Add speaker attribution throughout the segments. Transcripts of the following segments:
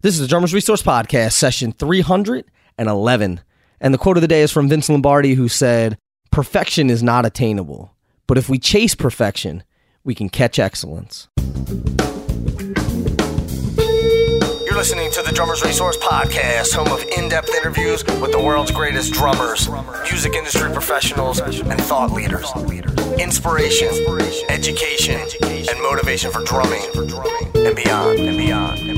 Speaker 1: This is the Drummers Resource Podcast, session 311. And the quote of the day is from Vince Lombardi, who said, Perfection is not attainable, but if we chase perfection, we can catch excellence. You're listening to the Drummers Resource Podcast, home of in depth interviews with the world's greatest drummers, music industry professionals, and thought leaders. Inspiration, education, and motivation for drumming and beyond and beyond and beyond.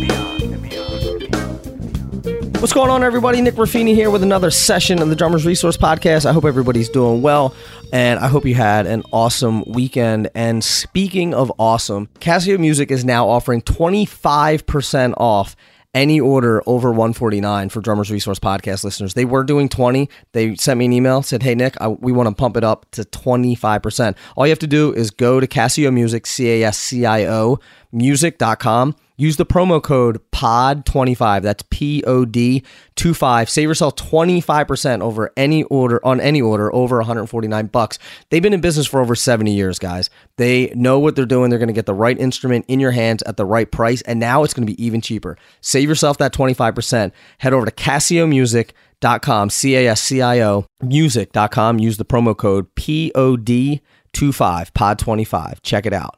Speaker 1: What's going on, everybody? Nick Ruffini here with another session of the Drummers Resource Podcast. I hope everybody's doing well, and I hope you had an awesome weekend. And speaking of awesome, Cascio Music is now offering 25% off any order over 149 for Drummers Resource Podcast listeners. They were doing 20. They sent me an email, said, Hey, Nick, I, we want to pump it up to 25%. All you have to do is go to Cascio Music, C A S C I O, music.com Use the promo code POD25. That's P O D 25. Save yourself 25% over any order on any order over 149 bucks. They've been in business for over 70 years, guys. They know what they're doing. They're going to get the right instrument in your hands at the right price, and now it's going to be even cheaper. Save yourself that 25%. Head over to CascioMusic.com, C A S C I O, music.com. Use the promo code POD25, POD25. Check it out.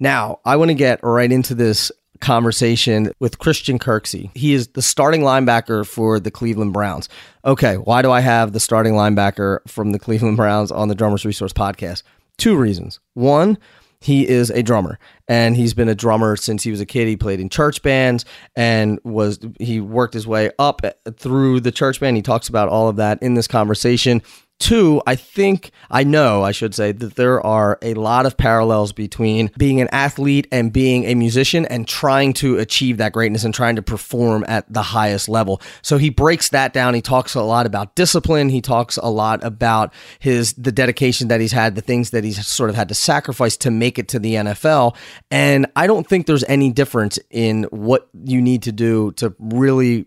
Speaker 1: Now, I want to get right into this conversation with Christian Kirksey. He is the starting linebacker for the Cleveland Browns. Okay, why do I have the starting linebacker from the Cleveland Browns on the Drummers Resource podcast? Two reasons. One, he is a drummer and he's been a drummer since he was a kid he played in church bands and was he worked his way up through the church band he talks about all of that in this conversation Two, I think, I know, I should say, that there are a lot of parallels between being an athlete and being a musician and trying to achieve that greatness and trying to perform at the highest level. So he breaks that down. He talks a lot about discipline. He talks a lot about his, the dedication that he's had, the things that he's sort of had to sacrifice to make it to the NFL. And I don't think there's any difference in what you need to do to really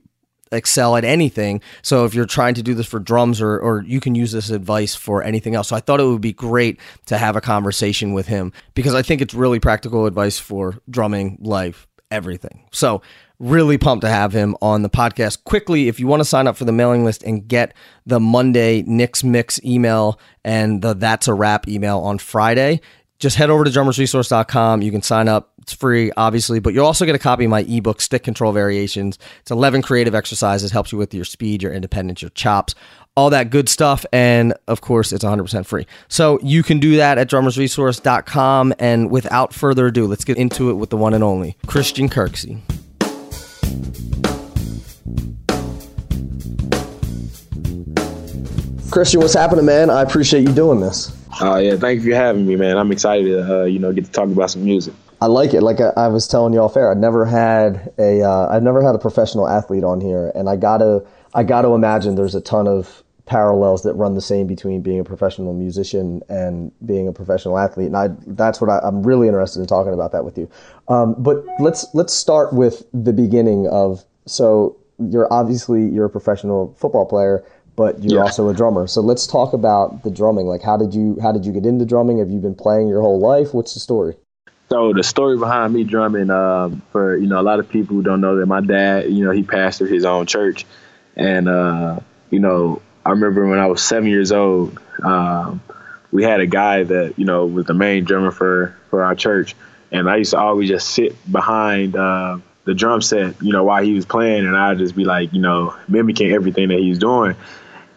Speaker 1: excel at anything. So if you're trying to do this for drums or or you can use this advice for anything else. So I thought it would be great to have a conversation with him because I think it's really practical advice for drumming, life, everything. So really pumped to have him on the podcast. Quickly, if you want to sign up for the mailing list and get the Monday Nick's Mix email and the That's a Wrap email on Friday, just head over to drummersresource.com. You can sign up. It's free, obviously, but you'll also get a copy of my ebook, Stick Control Variations. It's 11 creative exercises, helps you with your speed, your independence, your chops, all that good stuff. And of course, it's 100% free. So you can do that at drummersresource.com. And without further ado, let's get into it with the one and only Christian Kirksey. Christian, what's happening, man? I appreciate you doing this.
Speaker 2: Oh yeah, thank you for having me, man. I'm excited to uh, you know get to talk about some music.
Speaker 1: I like it. Like I, I was telling you off air, I never had a uh, I've never had a professional athlete on here, and I gotta I gotta imagine there's a ton of parallels that run the same between being a professional musician and being a professional athlete. And I that's what I, am really interested in talking about that with you. Um, but let's let's start with the beginning of so you're obviously you're a professional football player but you're yeah. also a drummer. So let's talk about the drumming. Like, how did you how did you get into drumming? Have you been playing your whole life? What's the story?
Speaker 2: So the story behind me drumming, um, for you know, a lot of people who don't know that my dad, you know, he pastored his own church, and uh, you know, I remember when I was seven years old, um, we had a guy that you know was the main drummer for for our church, and I used to always just sit behind. Uh, the drum set, you know, while he was playing, and I'd just be like, you know, mimicking everything that he was doing.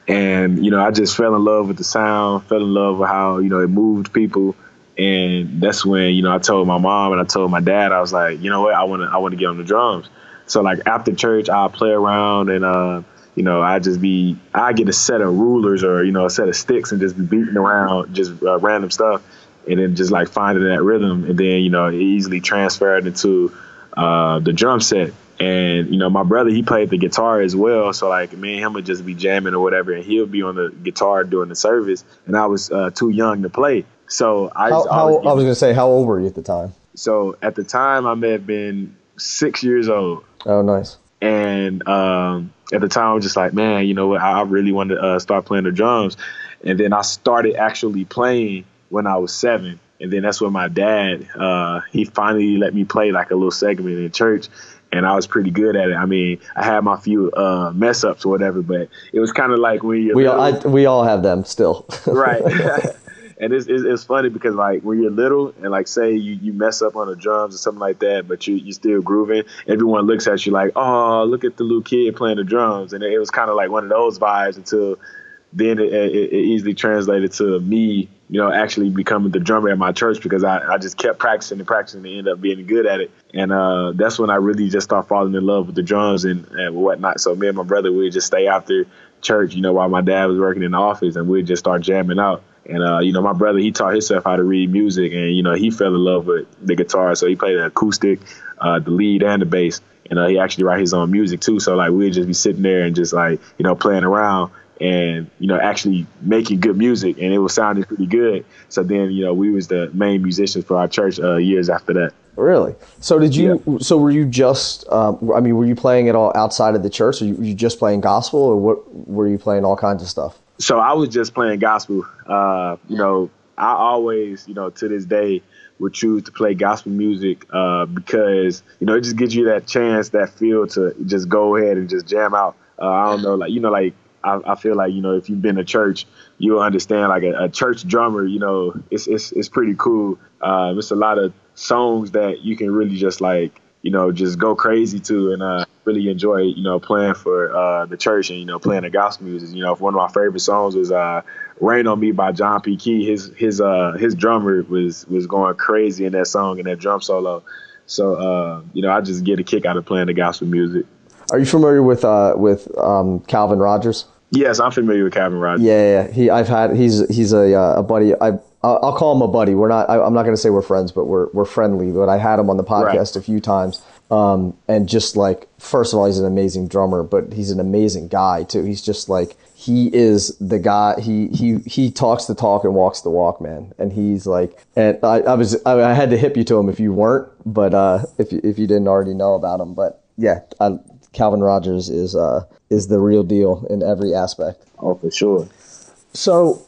Speaker 2: And, you know, I just fell in love with the sound, fell in love with how, you know, it moved people. And that's when, you know, I told my mom and I told my dad, I was like, you know what, I wanna I wanna get on the drums. So like after church I'll play around and uh, you know, I just be I get a set of rulers or, you know, a set of sticks and just be beating around just uh, random stuff and then just like finding that rhythm and then, you know, easily transfer it into uh, the drum set. And you know, my brother he played the guitar as well, so like me and him would just be jamming or whatever, and he'll be on the guitar during the service. And I was uh, too young to play, so I.
Speaker 1: How, how, I was gonna say, how old were you at the time?
Speaker 2: So at the time, I may have been six years old.
Speaker 1: Oh, nice.
Speaker 2: And um, at the time, I was just like, man, you know what? I really wanted to uh, start playing the drums. And then I started actually playing when I was seven. And then that's when my dad, uh, he finally let me play like a little segment in church and I was pretty good at it. I mean, I had my few uh, mess ups or whatever, but it was kind of like when you
Speaker 1: we all, I, we all have them still,
Speaker 2: right? and it's, it's, it's funny because like when you're little and like say you, you mess up on the drums or something like that, but you you still grooving, everyone looks at you like, oh, look at the little kid playing the drums, and it, was kind of like one of those vibes until then it, it, it, easily translated to me, you know, actually becoming the drummer at my church because I, I just kept practicing and practicing and ended up being good at it. And uh, that's when I really just started falling in love with the drums and, and whatnot. So me and my brother would just stay after church, you know, while my dad was working in the office and we'd just start jamming out. And uh, you know, my brother he taught himself how to read music, and you know, he fell in love with the guitar, so he played the acoustic, uh, the lead, and the bass. And uh, he actually write his own music too. So like we'd just be sitting there and just like you know playing around and you know actually making good music, and it was sounding pretty good. So then you know we was the main musicians for our church uh, years after that.
Speaker 1: Really? So did you? Yeah. So were you just? Um, I mean, were you playing it all outside of the church, or were you just playing gospel, or what? Were you playing all kinds of stuff?
Speaker 2: so I was just playing gospel. Uh, you know, I always, you know, to this day would choose to play gospel music uh, because you know it just gives you that chance, that feel to just go ahead and just jam out. Uh, I don't know, like you know, like I, I, feel like you know if you've been to church, you'll understand like a, a church drummer. You know, it's it's it's pretty cool. Uh, it's a lot of songs that you can really just like you know just go crazy to and uh, really enjoy, you know, playing for uh, the church and you know playing the gospel music. You know, one of my favorite songs was uh, "Rain on Me" by John P. Kee. His his uh, his drummer was was going crazy in that song and that drum solo. So uh, you know, I just get a kick out of playing the gospel music.
Speaker 1: Are you familiar with uh, with um, Calvin Rodgers?
Speaker 2: Yes, I'm familiar with Calvin Rodgers.
Speaker 1: Yeah, yeah. He, I've had. He's he's a uh, a buddy. I I'll call him a buddy. We're not. I, am not going to say we're friends, but we're we're friendly. But I had him on the podcast right. a few times, um, and just like, first of all, he's an amazing drummer, but he's an amazing guy too. He's just like, he is the guy. He he he talks the talk and walks the walk, man. And he's like, and I, I was I, I had to hip you to him if you weren't, but uh, if if you didn't already know about him, but yeah, I, Calvin Rodgers is uh is the real deal in every aspect.
Speaker 2: Oh, for sure.
Speaker 1: So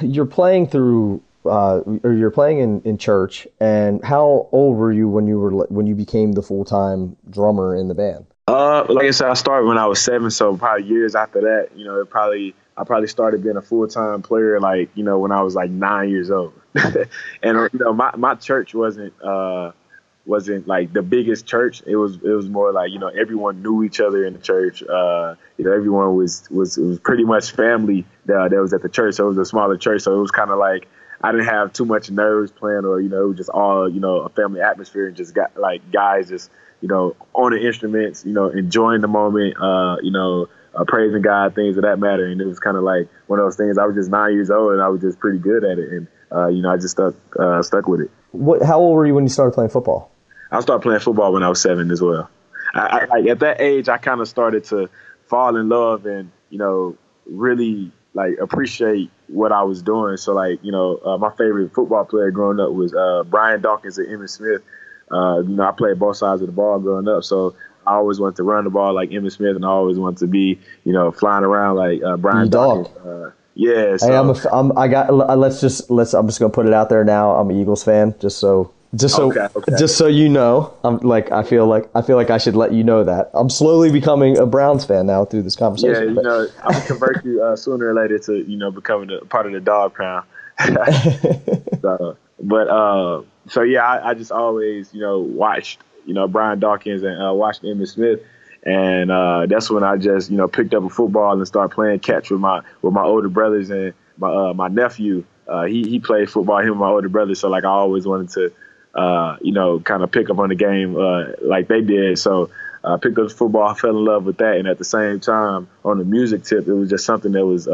Speaker 1: you're playing through uh, or you're playing in, in church, and how old were you when you were when you became the full time drummer in the band?
Speaker 2: Uh, like I said, I started when I was seven, so probably years after that, you know, it probably I probably started being a full time player like you know when I was like nine years old, and you know my my church wasn't uh wasn't like the biggest church. It was it was more like you know everyone knew each other in the church. Uh, you know everyone was was was pretty much family that, that was at the church. So it was a smaller church, so it was kind of like I didn't have too much nerves playing, or you know, it was just all you know, a family atmosphere, and just got like guys just you know on the instruments, you know, enjoying the moment, uh, you know, uh, praising God, things of that matter. And it was kind of like one of those things. I was just nine years old, and I was just pretty good at it, and uh, you know, I just stuck uh, stuck with it.
Speaker 1: What? How old were you when you started playing football?
Speaker 2: I started playing football when I was seven as well. I, I, at that age, I kind of started to fall in love and you know really like appreciate what I was doing. So like you know, uh, my favorite football player growing up was uh, Brian Dawkins and Emmitt Smith. Uh, you know, I played both sides of the ball growing up, so I always wanted to run the ball like Emmitt Smith, and I always wanted to be you know flying around like uh, Brian Dawkins. Yeah, so.
Speaker 1: hey, I'm, a, I'm I got. Let's just let's. I'm just gonna put it out there now. I'm an Eagles fan, just so just so, okay, okay. just so you know, I'm like I feel like I feel like I should let you know that I'm slowly becoming a Browns fan now through this conversation.
Speaker 2: Yeah, you but. know, I'm gonna convert you uh, sooner or later to you know becoming a part of the dog pound. so, but uh, so yeah, I, I, just always you know watched you know Brian Dawkins and uh, watched Emmitt Smith, and uh, that's when I just you know picked up a football and started playing catch with my with my older brothers and my uh, my nephew. Uh, he he played football. Him and my older brother. So like I always wanted to uh, you know, kind of pick up on the game uh, like they did. So I uh, picked up football, I fell in love with that, and at the same time, on the music tip, it was just something that was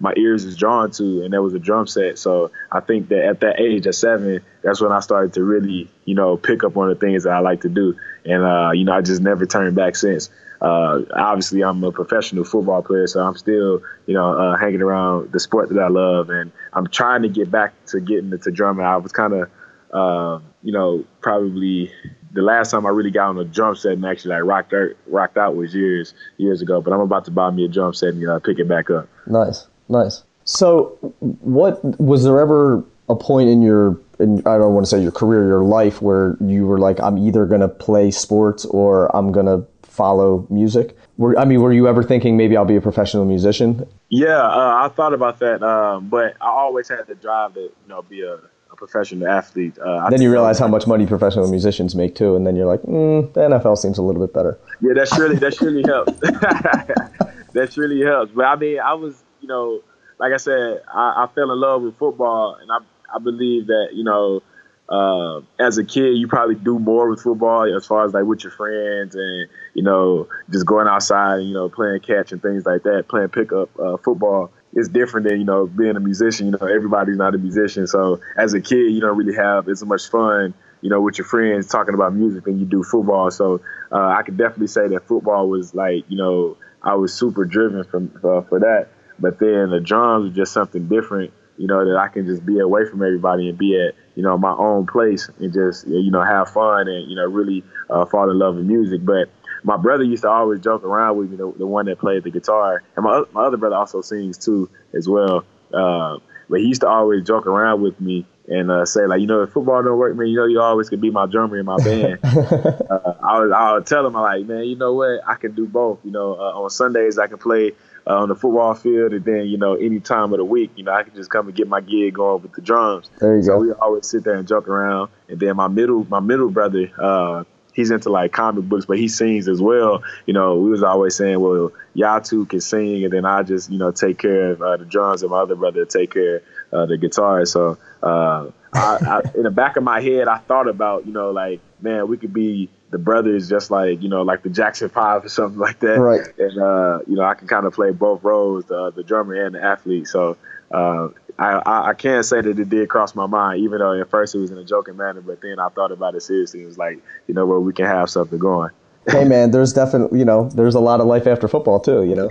Speaker 2: my ears was drawn to, and that was a drum set. So I think that at that age, at seven, that's when I started to really, you know, pick up on the things that I like to do, and uh, you know, I just never turned back since. Uh, obviously, I'm a professional football player, so I'm still, you know, uh, hanging around the sport that I love, and I'm trying to get back to getting into drumming. I was kind of uh, you know, probably the last time I really got on a drum set and actually like rocked out, rocked out was years years ago. But I'm about to buy me a drum set and uh, pick it back up.
Speaker 1: Nice, nice. So, what was there ever a point in your in, I don't want to say your career, your life where you were like, I'm either going to play sports or I'm going to follow music? Were, I mean, were you ever thinking maybe I'll be a professional musician?
Speaker 2: Yeah, uh, I thought about that, um, but I always had the drive to you know be a, a professional athlete.
Speaker 1: Uh, then you realize how much money professional musicians make too, and then you're like, mm, the NFL seems a little bit better.
Speaker 2: Yeah, that surely that surely helps. that surely helps. But I mean, I was you know, like I said, I, I fell in love with football, and I I believe that you know uh, as a kid, you probably do more with football as far as like with your friends and you know just going outside and you know playing catch and things like that, playing pickup uh, football. It's different than you know being a musician. You know everybody's not a musician, so as a kid, you don't really have as much fun you know, with your friends talking about music than you do football. So uh, I could definitely say that football was like, you know, I was super driven from uh, for that. But then the drums were just something different you know, that I can just be away from everybody and be at, you know, my own place and just, you know, have fun and, you know, really uh, fall in love with music. But my brother used to always joke around with me, the, the one that played the guitar. And my, my other brother also sings too, as well. Uh, but he used to always joke around with me and uh, say like, you know, if football don't work, man, you know, you always can be my drummer in my band. uh, I would, I would tell him, I like, man, you know what, I can do both. You know, uh, on Sundays I can play uh, on the football field, and then you know any time of the week, you know I can just come and get my gig going with the drums.
Speaker 1: There you
Speaker 2: so
Speaker 1: go.
Speaker 2: We always sit there and joke around, and then my middle my middle brother. Uh, he's into like comic books, but he sings as well. You know, we was always saying, well, y'all two can sing, and then I just, you know, take care of uh, the drums, and my other brother take care of uh, the guitar. So, uh, I, I, in the back of my head, I thought about, you know, like, man, we could be the brothers just like you know like the Jackson Five or something like that.
Speaker 1: Right.
Speaker 2: And uh, you know I can kind of play both roles, the, the drummer and the athlete. So uh, I, I can't say that it did cross my mind, even though at first it was in a joking manner, but then I thought about it seriously. It was like you know where we can have something going.
Speaker 1: hey man, there's definitely you know there's a lot of life after football too. You know.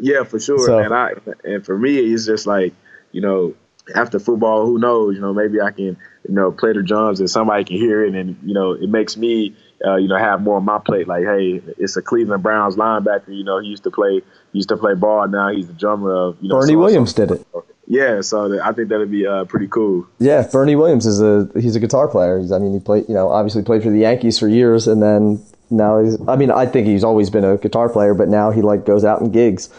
Speaker 2: Yeah, for sure. So, and I and for me, it's just like you know after football, who knows? You know, maybe I can, you know, play the drums and somebody can hear it, and you know, it makes me, uh, you know, have more on my plate. Like, hey, it's a Cleveland Browns linebacker. You know, he used to play, used to play ball. Now he's the drummer of, you know,
Speaker 1: Bernie Williams did it.
Speaker 2: Yeah, so I think that'd be uh, pretty cool.
Speaker 1: Yeah, Bernie Williams is a he's a guitar player. He's, I mean, he played, you know, obviously played for the Yankees for years, and then now he's. I mean, I think he's always been a guitar player, but now he like goes out and gigs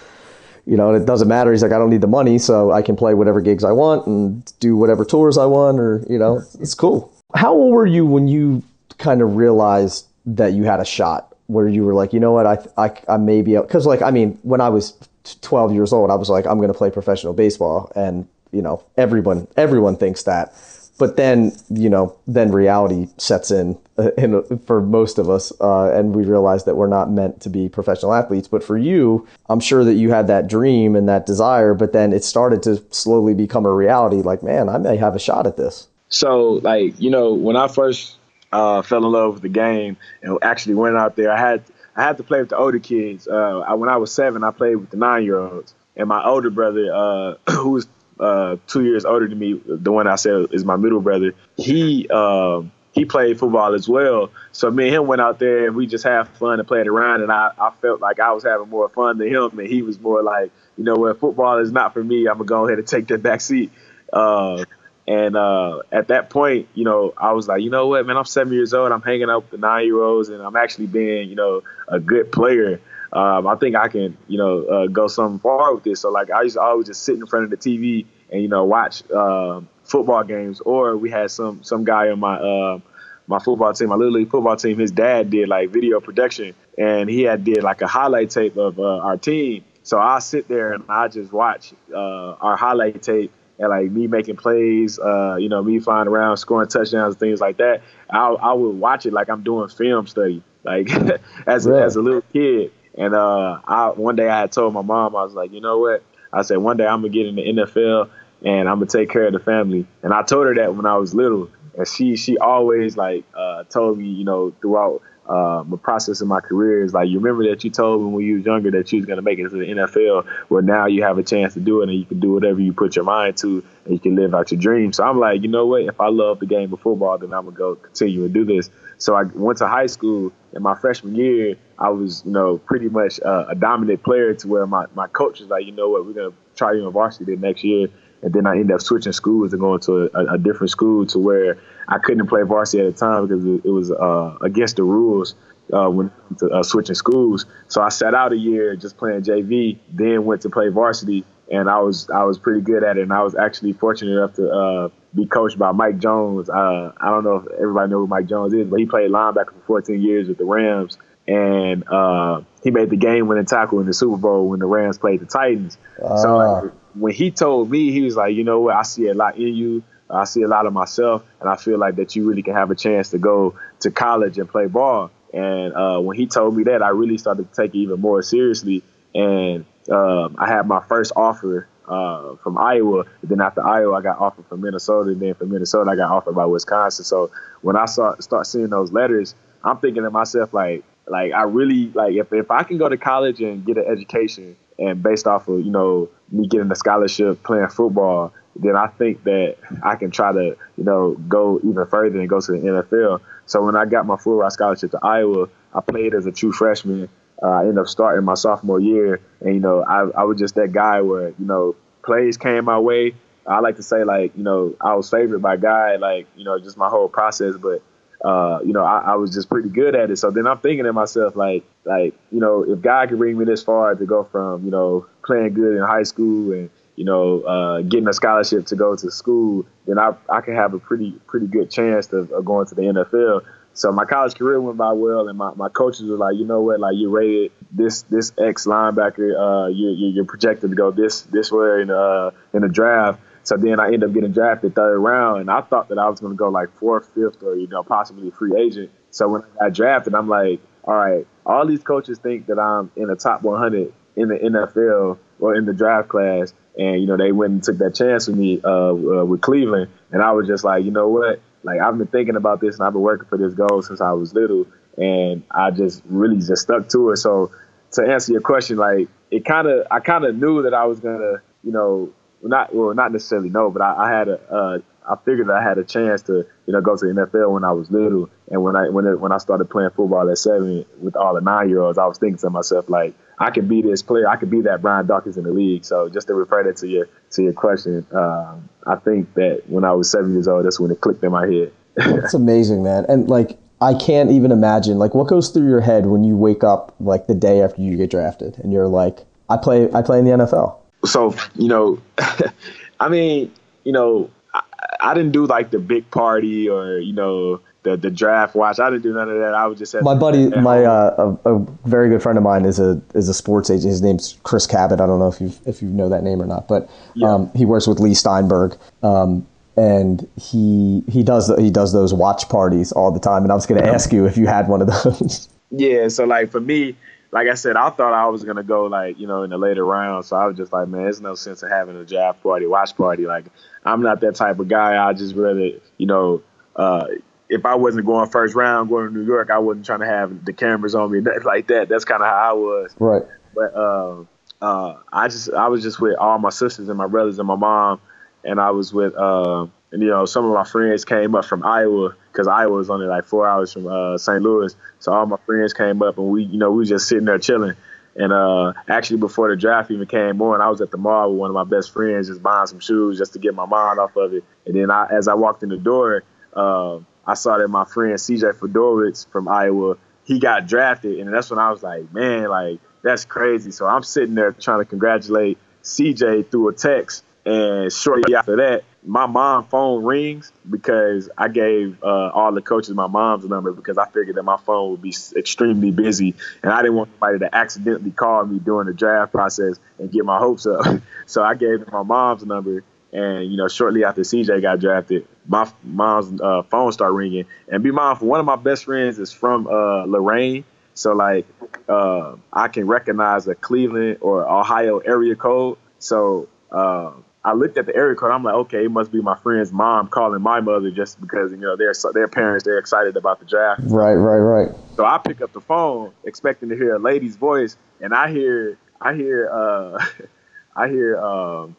Speaker 1: you know, and it doesn't matter. He's like, I don't need the money, so I can play whatever gigs I want and do whatever tours I want, or you know, it's cool. How old were you when you kind of realized that you had a shot? Where you were like, you know what, I I, I may be because like I mean, when I was 12 years old, I was like, I'm going to play professional baseball, and you know, everyone everyone thinks that. But then you know then reality sets in, uh, in for most of us uh, and we realize that we're not meant to be professional athletes. But for you i'm sure that you had that dream and that desire but then it started to slowly become a reality like man i may have a shot at this.
Speaker 2: So like you know when i first uh, fell in love with the game and actually went out there i had i had to play with the older kids uh, I, when i was seven i played with the nine year olds and my older brother uh, who was uh, two years older than me, the one I said is my middle brother. He uh, he played football as well. So me and him went out there and we just had fun and played around. And I, I felt like I was having more fun than him, and he was more like, you know, what football is not for me. I'm gonna go ahead and take that back seat. Uh, and uh, at that point, you know, I was like, you know what, man, I'm seven years old. I'm hanging out with the nine year olds, and I'm actually being, you know, a good player um, I think I can, you know, uh, go some far with this. So like I used to always just sit in front of the TV and you know watch uh, football games, or we had some some guy on my uh, my football team, my little league football team. His dad did like video production, and he had did like a highlight tape of uh, our team. So I sit there and I just watch uh, our highlight tape and like me making plays, uh, you know, me flying around, scoring touchdowns, things like that. I, I would watch it like I'm doing film study, like as a, as a little kid. And uh, I one day I had told my mom, I was like, you know what? I said one day I'm gonna get in the NFL and I'm gonna take care of the family. And I told her that when I was little, and she she always like uh, told me, you know, throughout uh, my process in my career is like, you remember that you told me when you was younger that you was gonna make it to the NFL. Well, now you have a chance to do it, and you can do whatever you put your mind to, and you can live out your dreams. So I'm like, you know what? If I love the game of football, then I'm gonna go continue and do this. So I went to high school in my freshman year. I was, you know, pretty much uh, a dominant player to where my, my coach was like, you know what, we're gonna try you in varsity the next year. And then I ended up switching schools and going to a, a different school to where I couldn't play varsity at the time because it, it was uh, against the rules uh, when uh, switching schools. So I sat out a year just playing JV, then went to play varsity, and I was I was pretty good at it. And I was actually fortunate enough to uh, be coached by Mike Jones. Uh, I don't know if everybody knows who Mike Jones is, but he played linebacker for 14 years with the Rams, and uh, he made the game-winning tackle in the Super Bowl when the Rams played the Titans. So like, ah. When he told me, he was like, you know what, I see a lot in you. I see a lot of myself, and I feel like that you really can have a chance to go to college and play ball. And uh, when he told me that, I really started to take it even more seriously. And um, I had my first offer uh, from Iowa. Then after Iowa, I got offered from Minnesota. And then from Minnesota, I got offered by Wisconsin. So when I saw, start seeing those letters, I'm thinking to myself like, like I really like if if I can go to college and get an education and based off of you know me getting a scholarship playing football, then I think that I can try to you know go even further and go to the NFL. So when I got my full ride scholarship to Iowa, I played as a true freshman. Uh, I ended up starting my sophomore year, and you know, I, I was just that guy where you know plays came my way. I like to say like you know I was favored by God, like you know just my whole process, but uh, you know I, I was just pretty good at it. So then I'm thinking to myself like like you know if God could bring me this far to go from you know playing good in high school and you know, uh, getting a scholarship to go to school, then I I can have a pretty pretty good chance of, of, going to the NFL. So my college career went by well, and my, my coaches were like, you know what, like you rated this this ex linebacker, uh, you you're projected to go this this way in uh in the draft. So then I ended up getting drafted third round, and I thought that I was going to go like fourth, fifth, or you know possibly free agent. So when I got drafted, I'm like, all right, all these coaches think that I'm in the top 100 in the NFL or in the draft class, and you know they went and took that chance with me uh, uh, with Cleveland, and I was just like, you know what? Like I've been thinking about this, and I've been working for this goal since I was little, and I just really just stuck to it. So to answer your question, like it kind of, I kind of knew that I was gonna, you know, not well, not necessarily no, but I, I had a, uh, I figured I had a chance to, you know, go to the NFL when I was little, and when I when it, when I started playing football at seven with all the nine year olds, I was thinking to myself like, I could be this player, I could be that Brian Dawkins in the league. So just to refer that to your to your question, um, I think that when I was seven years old, that's when it clicked in my head.
Speaker 1: That's amazing, man, and like I can't even imagine like what goes through your head when you wake up like the day after you get drafted and you're like, I play I play in the NFL.
Speaker 2: So you know, I mean, you know, I, I didn't do like the big party or you know the the draft watch. I didn't do none of that. I was just
Speaker 1: my buddy, my uh, a, a, very good friend of mine is a is a sports agent. His name's Chris Cabott. I don't know if you if you know that name or not, but yeah. um, he works with Leigh Steinberg. Um, and he he does he does those watch parties all the time. And I was going to ask you if you had one of those.
Speaker 2: Yeah, so like for me, like I said, I thought I was gonna go like you know in the later rounds. So I was just like, man, there's no sense of having a draft party, watch party. Like I'm not that type of guy. I just rather you know. Uh, if I wasn't going first round, going to New York, I wasn't trying to have the cameras on me nothing like that. That's kind of how I was.
Speaker 1: Right.
Speaker 2: But uh, uh, I just I was just with all my sisters and my brothers and my mom, and I was with uh, you know some of my friends came up from Iowa because Iowa was only like four hours from uh, St. Louis. So all my friends came up and we you know we just sitting there chilling. And uh, actually, before the draft even came on, I was at the mall with one of my best friends, just buying some shoes just to get my mind off of it. And then I, as I walked in the door, uh, I saw that my friend CJ Fedorowicz from Iowa, he got drafted, and that's when I was like, man, like that's crazy. So I'm sitting there trying to congratulate CJ through a text, and shortly after that, my mom phone rings because I gave uh, all the coaches my mom's number because I figured that my phone would be extremely busy and I didn't want anybody to accidentally call me during the draft process and get my hopes up. so I gave my mom's number and you know, shortly after CJ got drafted, my mom's uh, phone started ringing. And be mindful, one of my best friends is from uh, Lorain, so like uh, I can recognize a Cleveland or Ohio area code. So uh, I looked at the area code. I'm like, okay, it must be my friend's mom calling my mother just because you know they're their parents they're excited about the draft.
Speaker 1: Right, right, right.
Speaker 2: So I pick up the phone expecting to hear a lady's voice, and I hear I hear uh, I hear. Um,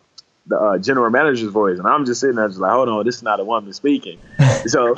Speaker 2: the uh, general manager's voice, and I'm just sitting there, just like, hold on, this is not a woman speaking. so,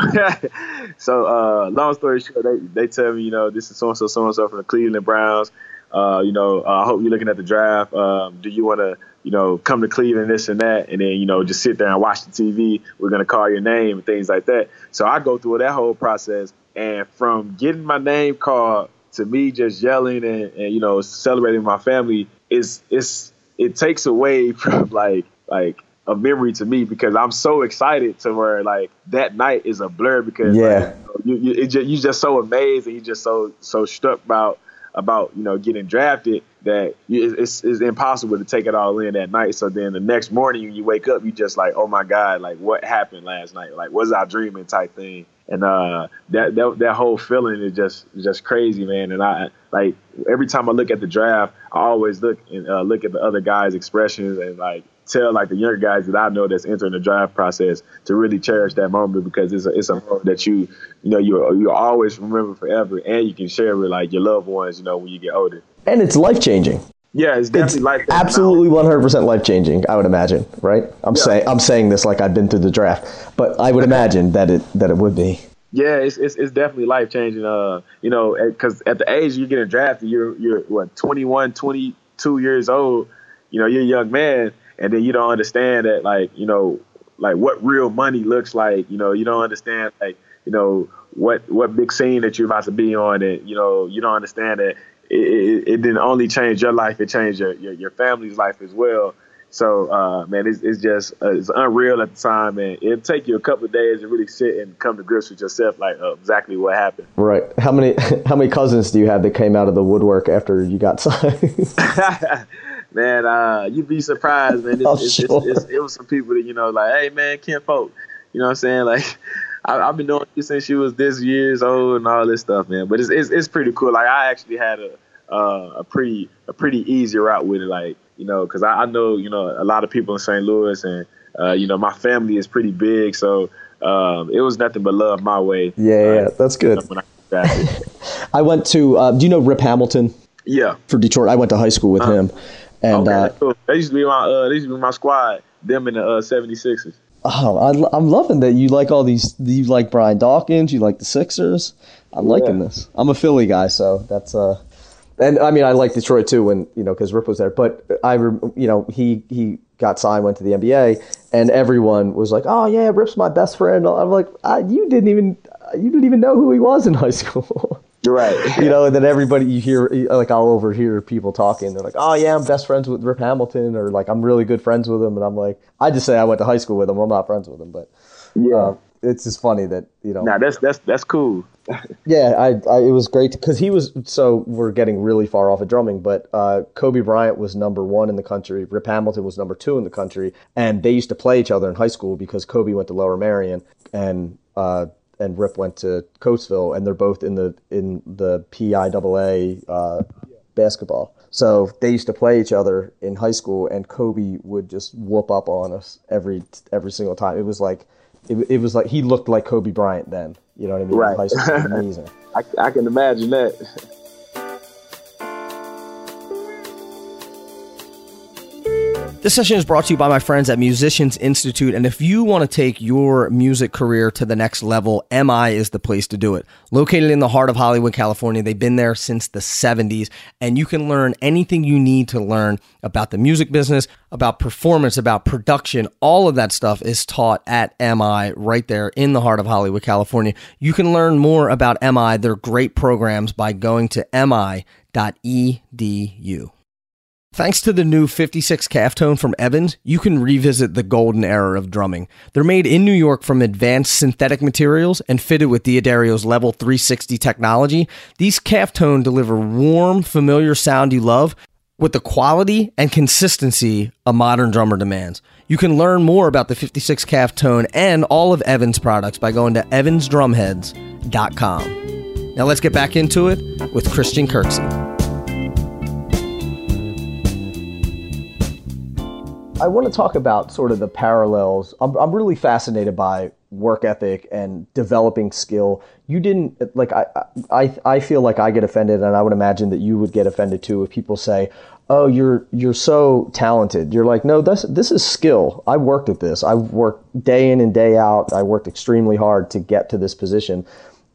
Speaker 2: so uh, long story short, they they tell me, you know, this is so and so, so and so from the Cleveland Browns. Uh, you know, uh, I hope you're looking at the draft. Um, do you want to, you know, come to Cleveland, this and that, and then you know, just sit there and watch the TV. We're gonna call your name and things like that. So I go through that whole process, and from getting my name called to me just yelling and, and you know celebrating my family is it's it takes away from like like a memory to me because I'm so excited to where like that night is a blur because
Speaker 1: yeah
Speaker 2: like, you you you just, you just so amazed and you just so so struck about about you know getting drafted that it's, it's impossible to take it all in that night. So then the next morning when you wake up, you just like, oh my god, like what happened last night? Like was I dreaming type thing? And uh, that, that that whole feeling is just just crazy, man. And I like every time I look at the draft, I always look and uh, look at the other guys' expressions and like tell like the younger guys that I know that's entering the draft process to really cherish that moment because it's a, it's a moment that you you know you you always remember forever and you can share with like your loved ones you know when you get older.
Speaker 1: And it's life changing.
Speaker 2: Yeah, it's definitely life
Speaker 1: absolutely one hundred percent life changing. I would imagine, right? I'm
Speaker 2: Yeah.
Speaker 1: saying I'm saying this like I've been through the draft, but I would imagine that it that it would be.
Speaker 2: Yeah, it's it's, it's definitely life changing. Uh, you know, because at the age you're getting drafted, you're you're what 21, 22 years old. You know, you're a young man, and then you don't understand that like you know like what real money looks like. You know, you don't understand like you know what what big scene that you're about to be on, and you know you don't understand that it, it, it didn't only change your life, it changed your your, your family's life as well. So, uh, man, it's, it's just uh, it's unreal at the time, and it'll take you a couple of days to really sit and come to grips with yourself, like uh, exactly what happened.
Speaker 1: Right. How many how many cousins do you have that came out of the woodwork after you got signed?
Speaker 2: man, uh, you'd be surprised, man. It's,
Speaker 1: Oh,
Speaker 2: it's,
Speaker 1: sure.
Speaker 2: it's, it's, it was some people that you know, like, hey, man, Ken Folk, you know what I'm saying? Like, I, I've been doing this since she was this years old and all this stuff, man. But it's it's, it's pretty cool. Like, I actually had a uh, a pretty a pretty easy route with it, like you know, because I, I know you know a lot of people in St. Louis, and uh, you know my family is pretty big, so um, it was nothing but love my way.
Speaker 1: Yeah, yeah, that's good.
Speaker 2: I.
Speaker 1: I went to. Uh, do you know Rip Hamilton
Speaker 2: yeah.
Speaker 1: for Detroit? I went to high school with him, and
Speaker 2: Okay,
Speaker 1: uh,
Speaker 2: cool. They used to be my uh, they used to be my squad. Them in the uh, 76ers.
Speaker 1: oh, I, I'm loving that you like all these. You like Brian Dawkins. You like the Sixers. I'm liking
Speaker 2: Yeah.
Speaker 1: this. I'm a Philly guy, so that's uh. And I mean, I like Detroit too, when you know, because Rip was there. But I, you know, he he got signed, went to the NBA, and everyone was like, "Oh yeah, Rip's my best friend." I'm like, I, "You didn't even you didn't even know who he was in high school."
Speaker 2: Right.
Speaker 1: you know, and then everybody you hear like I'll overhear people talking. They're like, "Oh yeah, I'm best friends with Rip Hamilton," or like I'm really good friends with him, and I'm like, I just say I went to high school with him. I'm not friends with him, but
Speaker 2: yeah.
Speaker 1: uh, it's just funny that you know.
Speaker 2: Nah, that's that's that's cool.
Speaker 1: Yeah, I, I it was great because he was so we're getting really far off of drumming, but uh, Kobe Bryant was number one in the country. Rip Hamilton was number two in the country, and they used to play each other in high school because Kobe went to Lower Merion and uh, and Rip went to Coatesville, and they're both in the in the PIAA uh, basketball. So they used to play each other in high school, and Kobe would just whoop up on us every every single time. It was like it, it was like he looked like Kobe Bryant then. You know what I mean?
Speaker 2: Right.
Speaker 1: Amazing.
Speaker 2: I, I can imagine that.
Speaker 1: This session is brought to you by my friends at Musicians Institute. And if you want to take your music career to the next level, MI is the place to do it. Located in the heart of Hollywood, California, they've been there since the 70s. And you can learn anything you need to learn about the music business, about performance, about production. All of that stuff is taught at MI right there in the heart of Hollywood, California. You can learn more about MI, their great programs, by going to mi.edu. Thanks to the new 56 calf tone from Evans, you can revisit the golden era of drumming. They're made in New York from advanced synthetic materials and fitted with D'Addario's Level 360 technology. These calf tone deliver warm, familiar sound you love with the quality and consistency a modern drummer demands. You can learn more about the 56 calf tone and all of Evans products by going to evansdrumheads.com. Now let's get back into it with Christian Kirksey. I want to talk about sort of the parallels. I'm, I'm really fascinated by work ethic and developing skill. You didn't like I, I I feel like I get offended, and I would imagine that you would get offended too if people say, "Oh, you're you're so talented." You're like, "No, this this is skill. I worked at this. I worked day in and day out. I worked extremely hard to get to this position."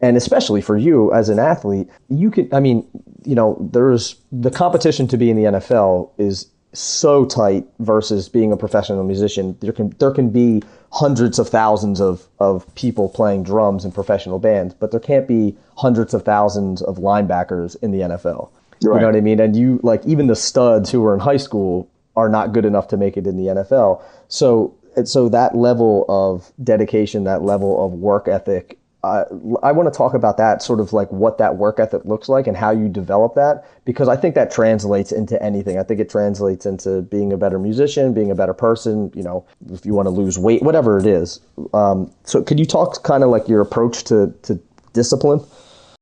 Speaker 1: and especially for you as an athlete, you can. I mean, you know, there's the competition to be in the NFL is so tight versus being a professional musician. There can there can be hundreds of thousands of, of people playing drums in professional bands, but there can't be hundreds of thousands of linebackers in the NFL. Right. You know what I mean? And you like even the studs who were in high school are not good enough to make it in the NFL. So so that level of dedication, that level of work ethic uh, I want to talk about that sort of like what that work ethic looks like and how you develop that because I think that translates into anything. I think it translates into being a better musician, being a better person. You know, if you want to lose weight, whatever it is. Um, so, could you talk kind of like your approach to to discipline?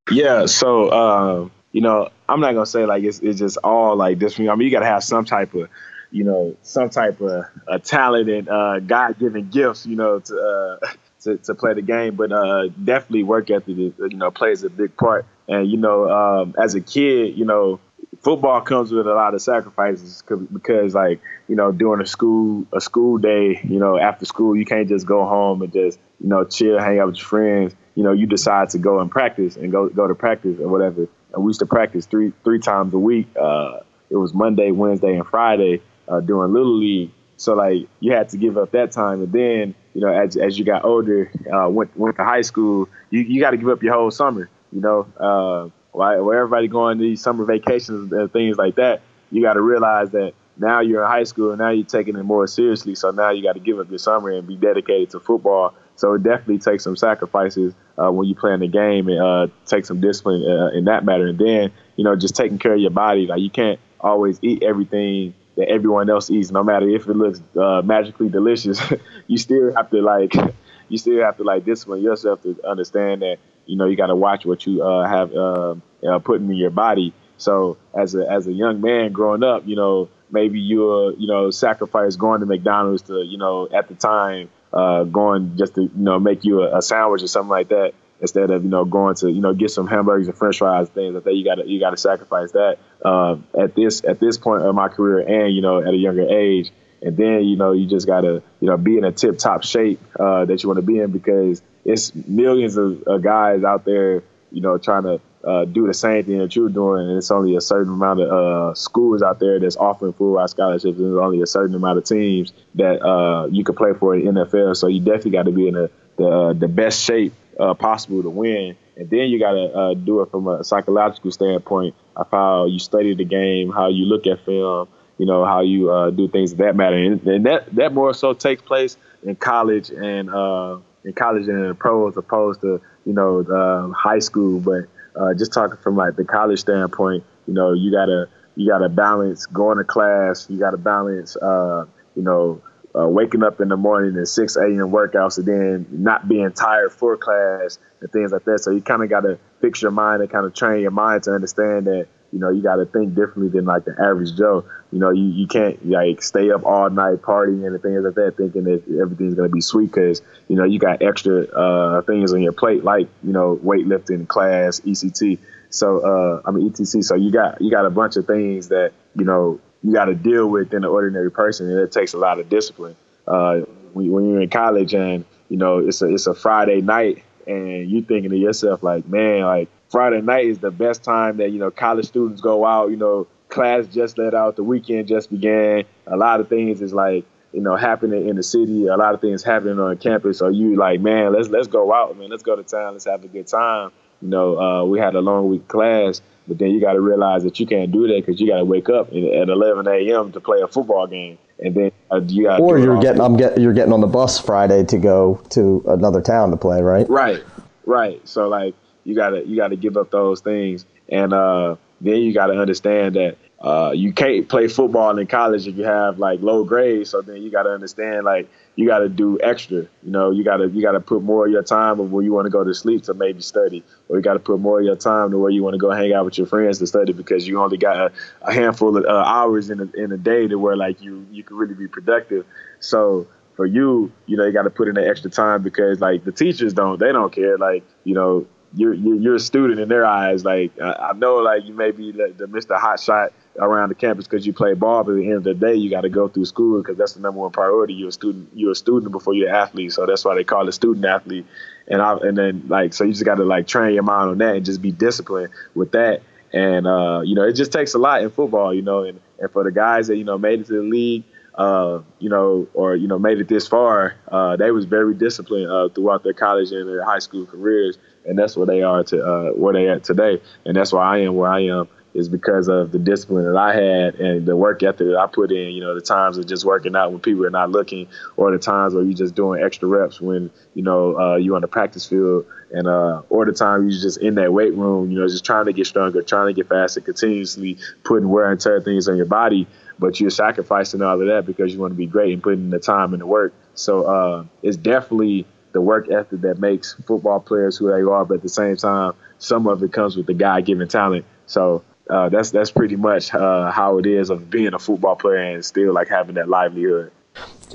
Speaker 2: Yeah. So, uh, you know, I'm not gonna say like it's it's just all like this. I mean, you got to have some type of you know, some type of a talent and uh, God given gifts, you know, to uh, to, to play the game, but uh, definitely work ethic, you know, plays a big part. And you know, um, as a kid, you know, football comes with a lot of sacrifices because, like, you know, during a school a school day, you know, after school, you can't just go home and just you know chill, hang out with your friends. You know, you decide to go and practice and go go to practice or whatever. And we used to practice three three times a week. Uh, it was Monday, Wednesday, and Friday uh, during Little League. So like you had to give up that time, and then you know as as you got older, uh, went went to high school, you you got to give up your whole summer. You know, uh, while, everybody going these summer vacations and things like that, you got to realize that now you're in high school and now you're taking it more seriously. So now you got to give up your summer and be dedicated to football. So it definitely takes some sacrifices uh, when you play in the game and uh, take some discipline uh, in that matter. And then you know just taking care of your body. Like you can't always eat everything that everyone else eats, no matter if it looks uh, magically delicious. you still have to like, you still have to like discipline yourself to understand that you know you got to watch what you uh, have uh, uh, putting in your body. So as a as a young man growing up, you know maybe you you know sacrifice going to McDonald's to you know at the time uh, going just to you know make you a, a sandwich or something like that instead of you know going to you know get some hamburgers and French fries, things like that. You got to you got to sacrifice that uh, at this at this point of my career, and you know at a younger age. And then you know you just got to you know be in a tip top shape uh, that you want to be in because it's millions of, guys out there you know trying to uh, do the same thing that you're doing, and it's only a certain amount of uh, schools out there that's offering full ride scholarships. And there's only a certain amount of teams that uh, you can play for in the NFL. So you definitely got to be in a, the the best shape uh, possible to win. And then you got to uh, do it from a psychological standpoint of how you study the game, how you look at film, you know, how you uh, do things that matter. And, and, that that more so takes place in college and uh, in college and in the pro as opposed to you know uh, high school. But uh, just talking from like the college standpoint, you know, you gotta you gotta balance going to class. You gotta balance, you know uh, waking up in the morning at 6 a.m. workouts and then not being tired for class and things like that. So you kind of got to fix your mind and kind of train your mind to understand that, you know, you got to think differently than like the average Joe. You know, you, you can't like stay up all night partying and things like that thinking that everything's going to be sweet because, you know, you got extra uh, things on your plate like, you know, weightlifting, class, ECT. So, uh, I mean, ETC. So you got, you got a bunch of things that, you know, you got to deal with than an ordinary person, and it takes a lot of discipline. Uh, when, when you're in college and you know it's a it's a Friday night, and you're thinking to yourself like, man, like Friday night is the best time that you know college students go out. You know, class just let out, the weekend just began. A lot of things is like you know happening in the city. A lot of things happening on campus. So you like, man, let's let's go out, man. Let's go to town. Let's have a good time. You know, uh, we had a long week class, but then you got to realize that you can't do that because you got to wake up at 11 a.m. to play a football game, and then uh, you got.
Speaker 1: Or you're getting, I'm get, you're getting on the bus Friday to go to another town to play, right?
Speaker 2: Right, right. So like you gotta you gotta give up those things, and uh, then you got to understand that uh, you can't play football in college if you have like low grades. So then you got to understand like you got to do extra. You know, you got to you got to put more of your time of where you want to go to sleep to maybe study, or you got to put more of your time to where you want to go hang out with your friends to study because you only got a, a handful of uh, hours in a, in a day to where like you you can really be productive. So for you, you know, you got to put in the extra time because like the teachers don't, they don't care. Like, you know, you're you're a student in their eyes. Like I know, like you may be the, Mr. Hot Shot around the campus because you play ball, but at the end of the day, you got to go through school because that's the number one priority. You're a student. You're a student before you're an athlete, so that's why they call it student athlete. And I and then like so you just got to like train your mind on that and just be disciplined with that. And uh, you know, it just takes a lot in football, you know, and, and for the guys that you know made it to the league uh, you know, or you know, made it this far, uh, they was very disciplined uh, throughout their college and their high school careers, and that's where they are to uh, where they at today, and that's why I am where I am is because of the discipline that I had and the work ethic that I put in. You know, the times of just working out when people are not looking, or the times where you're just doing extra reps when you know uh, you on the practice field, and uh, or the time you're just in that weight room. You know, just trying to get stronger, trying to get faster, continuously putting wear and tear things on your body but you're sacrificing all of that because you want to be great and putting the time and the work. So uh, it's definitely the work ethic that makes football players who they are. But at the same time, some of it comes with the guy given talent. So uh, that's that's pretty much uh, how it is of being a football player and still like having that livelihood.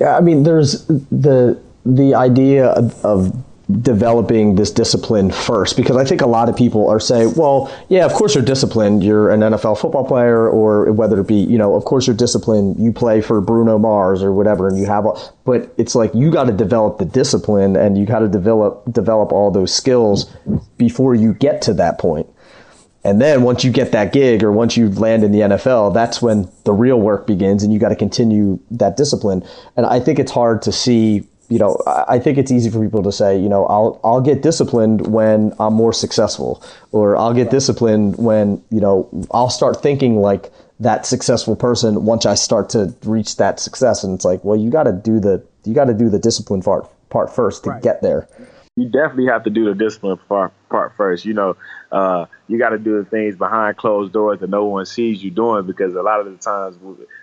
Speaker 1: Yeah, I mean, there's the the idea of, of developing this discipline first because I think a lot of people are saying, well, yeah, of course you're disciplined. You're an NFL football player, or whether it be, you know, of course you're disciplined. You play for Bruno Mars or whatever, and you have, a, but it's like you got to develop the discipline and you got to develop develop all those skills before you get to that point. And then once you get that gig or once you land in the NFL, that's when the real work begins and you got to continue that discipline. And I think it's hard to see you know, I think it's easy for people to say, you know, I'll I'll get disciplined when I'm more successful, or I'll get disciplined when you know I'll start thinking like that successful person once I start to reach that success. And it's like, well, you got to do the you got to do the discipline part part first to right. get there
Speaker 2: you definitely have to do the discipline part, part first. You know, uh, you got to do the things behind closed doors that no one sees you doing because a lot of the times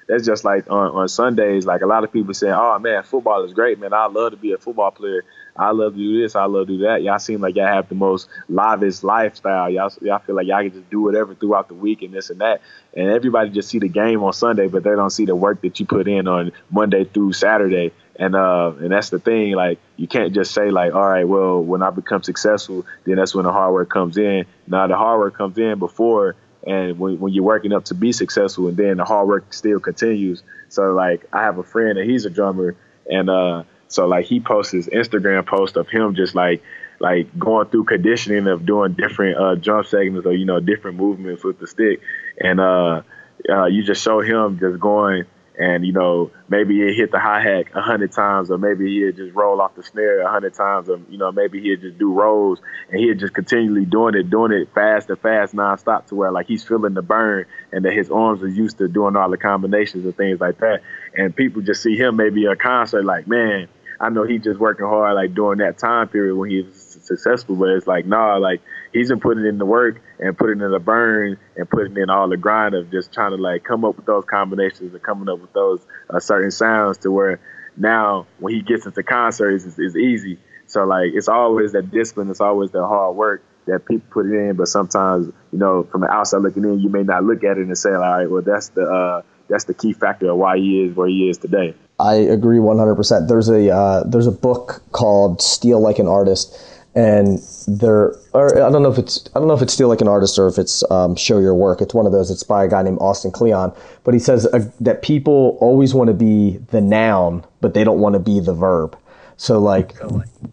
Speaker 2: that's just like on, on Sundays. Like a lot of people say, "Oh man, football is great, man. I love to be a football player. I love to do this. I love to do that." Y'all seem like y'all have the most lavish lifestyle. Y'all y'all feel like y'all can just do whatever throughout the week and this and that. And everybody just see the game on Sunday, but they don't see the work that you put in on Monday through Saturday and uh, and that's the thing. Like you can't just say like, all right, well, when I become successful, then that's when the hard work comes in. Now the hard work comes in before, and when, when you're working up to be successful, and then the hard work still continues. So like, I have a friend and he's a drummer, and uh, so like he posts his Instagram post of him just like like going through conditioning of doing different uh, drum segments or you know different movements with the stick, and uh, uh, you just show him just going and you know maybe he hit the hi hat a hundred times, or maybe he'd just roll off the snare a hundred times, or you know maybe he'd just do rolls, and he'd just continually doing it, doing it fast and fast, nonstop, to where like he's feeling the burn, and that his arms are used to doing all the combinations and things like that, and people just see him maybe at a concert like, man, I know he's just working hard like during that time period when he was successful, but it's like nah, like he's been putting in the work and putting in the burn and putting in all the grind of just trying to like come up with those combinations and coming up with those uh, certain sounds to where now when he gets into concerts it's, it's easy. So like it's always that discipline, it's always that hard work that people put it in, but sometimes you know from the outside looking in, you may not look at it and say, all right, well that's the uh, that's the key factor of why he is where he is today.
Speaker 1: I agree 100%. There's a uh, there's a book called Steal Like an Artist and there or I don't know if it's I don't know if it's Steal Like an Artist or if it's um, show your work. It's one of those. It's by a guy named Austin Kleon, but he says uh, that people always want to be the noun, but they don't want to be the verb. So like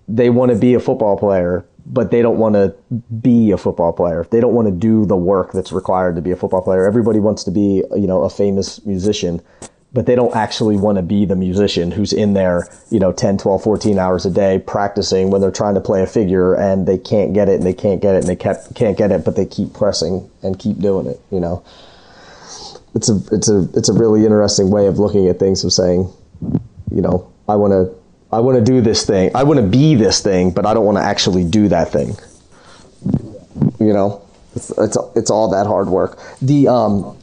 Speaker 1: they want to be a football player, but they don't want to be a football player. They don't want to do the work that's required to be a football player. Everybody wants to be, you know, a famous musician, but they don't actually want to be the musician who's in there, you know, 10, 12, 14 hours a day practicing when they're trying to play a figure and they can't get it and they can't get it and they kept, can't get it, but they keep pressing and keep doing it, you know. It's a, it's a, it's a really interesting way of looking at things of saying, you know, I want to, I want to do this thing. I want to be this thing, but I don't want to actually do that thing. You know, it's, it's, it's all that hard work. The, um,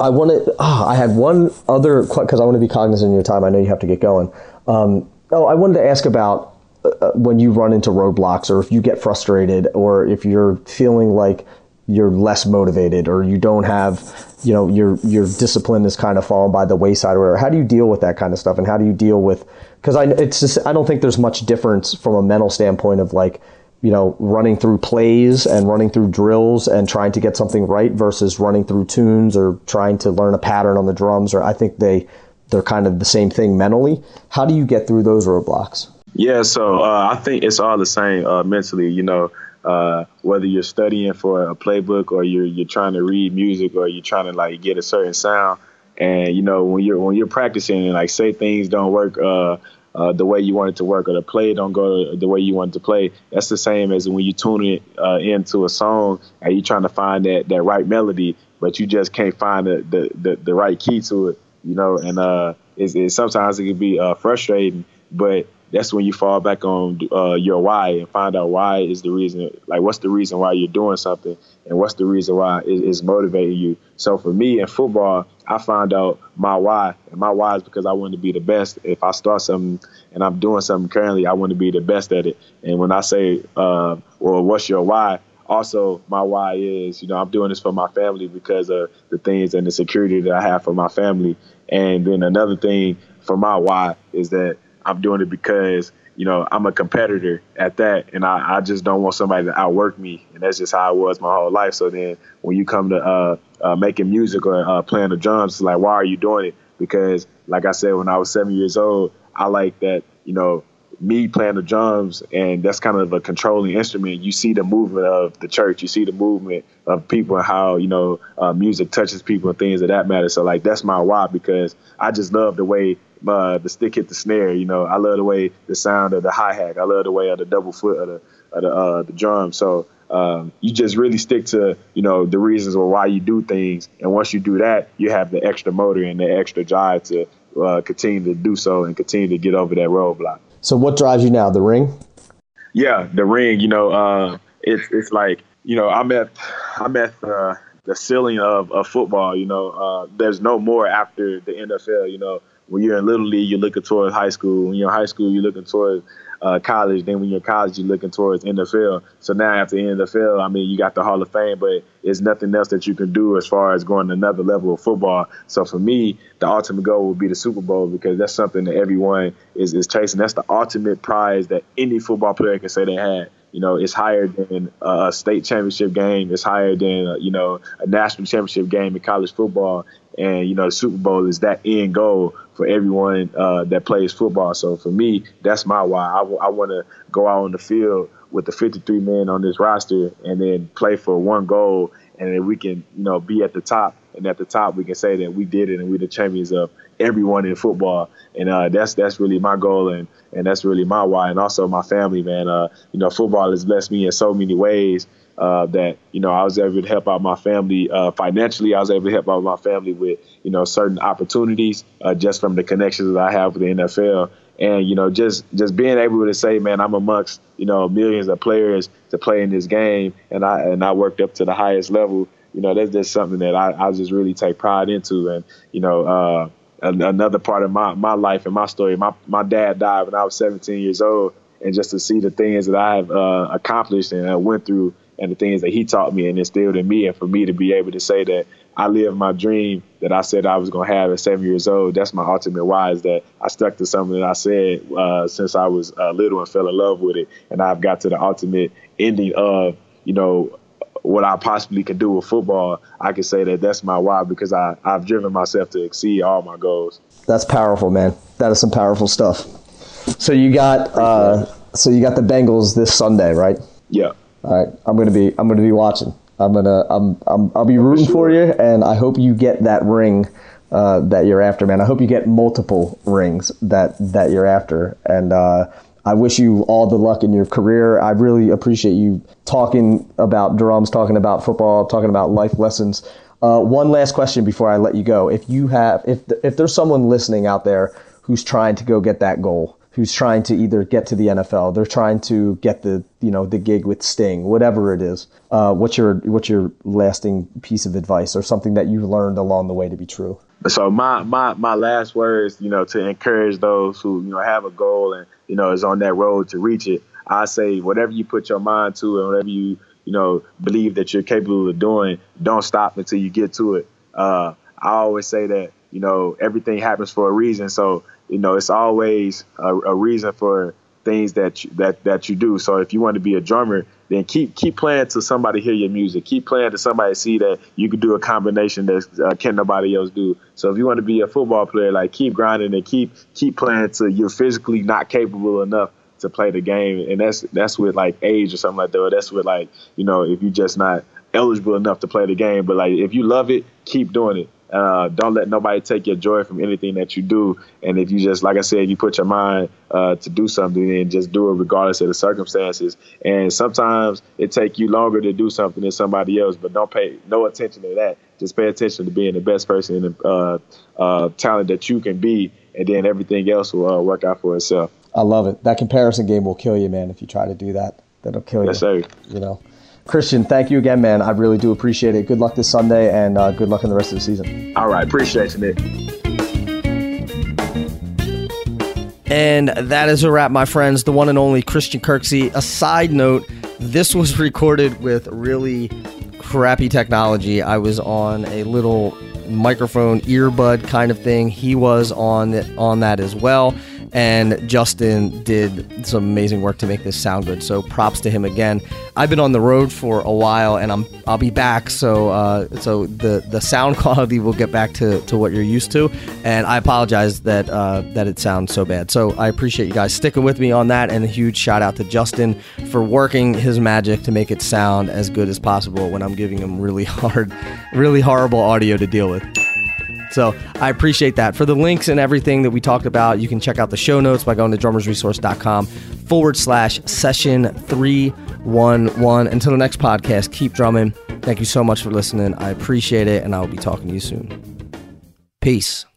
Speaker 1: I wanted. Oh, ah, I had one other because I want to be cognizant of your time. I know you have to get going. Um, oh, I wanted to ask about uh, uh, when you run into roadblocks, or if you get frustrated, or if you're feeling like you're less motivated, or you don't have, you know, your your discipline is kind of fallen by the wayside, or. How do you deal with that kind of stuff, and how do you deal with? Because I, it's just I don't think there's much difference from a mental standpoint of like you know, running through plays and running through drills and trying to get something right versus running through tunes or trying to learn a pattern on the drums. Or I think they they're kind of the same thing mentally. How do you get through those roadblocks?
Speaker 2: Yeah, so uh, I think it's all the same uh, mentally. You know, uh, whether you're studying for a playbook or you're you're trying to read music or you're trying to like get a certain sound, and you know when you're when you're practicing and like say things don't work uh, the way you want it to work or the play don't go the way you want it to play. That's the same as when you tune it uh, into a song and you're trying to find that, that right melody, but you just can't find the, the, the, the right key to it, you know, and uh, it's sometimes it can be uh, frustrating, but that's when you fall back on uh, your why and find out why is the reason, like what's the reason why you're doing something and what's the reason why it is motivating you. So for me in football, I found out my why, and my why is because I want to be the best. If I start something and I'm doing something currently, I want to be the best at it. And when I say, uh, well, what's your why? Also, my why is, you know, I'm doing this for my family because of the things and the security that I have for my family. And then another thing for my why is that I'm doing it because you know I'm a competitor at that, and I, I just don't want somebody to outwork me, and that's just how I was my whole life. So then when you come to uh, uh, making music or uh, playing the drums, it's like why are you doing it? Because like I said, when I was seven years old, I like that you know me playing the drums, and that's kind of a controlling instrument. You see the movement of the church, you see the movement of people and how you know uh, music touches people and things of that matter. So like that's my why because I just love the way uh, the stick hit the snare. You know, I love the way the sound of the hi hat. I love the way of the double foot of the of the, uh, the drum. So um, you just really stick to you know the reasons or why you do things, and once you do that, you have the extra motor and the extra drive to uh, continue to do so and continue to get over that roadblock.
Speaker 1: So what drives you now? The ring?
Speaker 2: Yeah, the ring. You know, uh, it's it's like you know I'm at I'm at uh, the ceiling of, of football. You know, uh, there's no more after the NFL. You know, when you're in little league, you're looking towards high school. When you're in high school, you're looking towards uh, college. Then when you're in college, you're looking towards NFL. So now after NFL, I mean, you got the Hall of Fame, but it's nothing else that you can do as far as going to another level of football. So for me, the ultimate goal would be the Super Bowl because that's something that everyone is, is chasing. That's the ultimate prize that any football player can say they had. You know, it's higher than a state championship game. It's higher than, you know, a national championship game in college football. And, you know, the Super Bowl is that end goal for everyone uh, that plays football. So for me, that's my why. I, w- I want to go out on the field with the 53 men on this roster and then play for one goal and then we can, you know, be at the top. And at the top, we can say that we did it and we're the champions of everyone in football. And uh, that's that's really my goal and, and that's really my why. And also my family, man. Uh, you know, football has blessed me in so many ways uh, that you know I was able to help out my family uh, financially. I was able to help out my family with you know certain opportunities uh, just from the connections that I have with the NFL, and you know just just being able to say, man, I'm amongst you know millions of players to play in this game, and I and I worked up to the highest level. You know, that's just something that I, I just really take pride into, and you know. Uh, another part of my, my life and my story. My my dad died when I was 17 years old, and just to see the things that I have uh, accomplished and I went through and the things that he taught me and instilled in me, and for me to be able to say that I lived my dream that I said I was going to have at seven years old. That's my ultimate why is that I stuck to something that I said uh, since I was uh, little and fell in love with it, and I've got to the ultimate ending of you know what I possibly can do with football. I can say that that's my why because I I've driven myself to exceed all my goals.
Speaker 1: That's powerful, man. That is some powerful stuff. So you got uh, so you got the Bengals this Sunday, right?
Speaker 2: Yeah.
Speaker 1: All right, I'm gonna be I'm gonna be watching. I'm gonna I'm, I'm I'll be rooting for you, and I hope you get that ring uh, that you're after, man. I hope you get multiple rings that that you're after, and uh, I wish you all the luck in your career. I really appreciate you talking about drums, talking about football, talking about life lessons. Uh, one last question before I let you go: If you have, if if there's someone listening out there who's trying to go get that goal, who's trying to either get to the NFL, they're trying to get the you know the gig with Sting, whatever it is. Uh, what's your what's your lasting piece of advice or something that you learned along the way to be true?
Speaker 2: So my my my last words, you know, to encourage those who you know have a goal and you know is on that road to reach it. I say whatever you put your mind to and whatever you you know believe that you're capable of doing, don't stop until you get to it. Uh, I always say that you know everything happens for a reason. So you know, it's always a, a reason for things that you, that that you do. So if you want to be a drummer, then keep keep playing till somebody hear your music. Keep playing till somebody see that you can do a combination that uh, can nobody else do. So if you want to be a football player, like keep grinding and keep keep playing till you're physically not capable enough to play the game. And that's that's with like age or something like that. Or that's with like you know if you're just not eligible enough to play the game. But like if you love it, keep doing it. Uh, don't let nobody take your joy from anything that you do. And if you just, like I said, you put your mind uh, to do something, then just do it regardless of the circumstances. And sometimes it take you longer to do something than somebody else, but don't pay no attention to that. Just pay attention to being the best person and uh, uh, talent that you can be, and then everything else will uh, work out for itself.
Speaker 1: I love it. That comparison game will kill you, man. If you try to do that, that'll kill you.
Speaker 2: Yes, sir.
Speaker 1: You know. Christian, thank you again, man. I really do appreciate it. Good luck this Sunday, and uh, good luck in the rest of the season.
Speaker 2: All right, appreciate you, Nick.
Speaker 1: And that is a wrap, my friends. The one and only Christian Kirksey. A side note: this was recorded with really crappy technology. I was on a little microphone earbud kind of thing. He was on on that as well and Justin did some amazing work to make this sound good. So props to him again. I've been on the road for a while, and I'm I'll be back. So uh, so the the sound quality will get back to, to what you're used to, and I apologize that uh, that it sounds so bad. So I appreciate you guys sticking with me on that, and a huge shout out to Justin for working his magic to make it sound as good as possible when I'm giving him really hard, really horrible audio to deal with. So I appreciate that. For the links and everything that we talked about, you can check out the show notes by going to drummersresource.com forward slash session 311. Until the next podcast, keep drumming. Thank you so much for listening. I appreciate it, and I will be talking to you soon. Peace.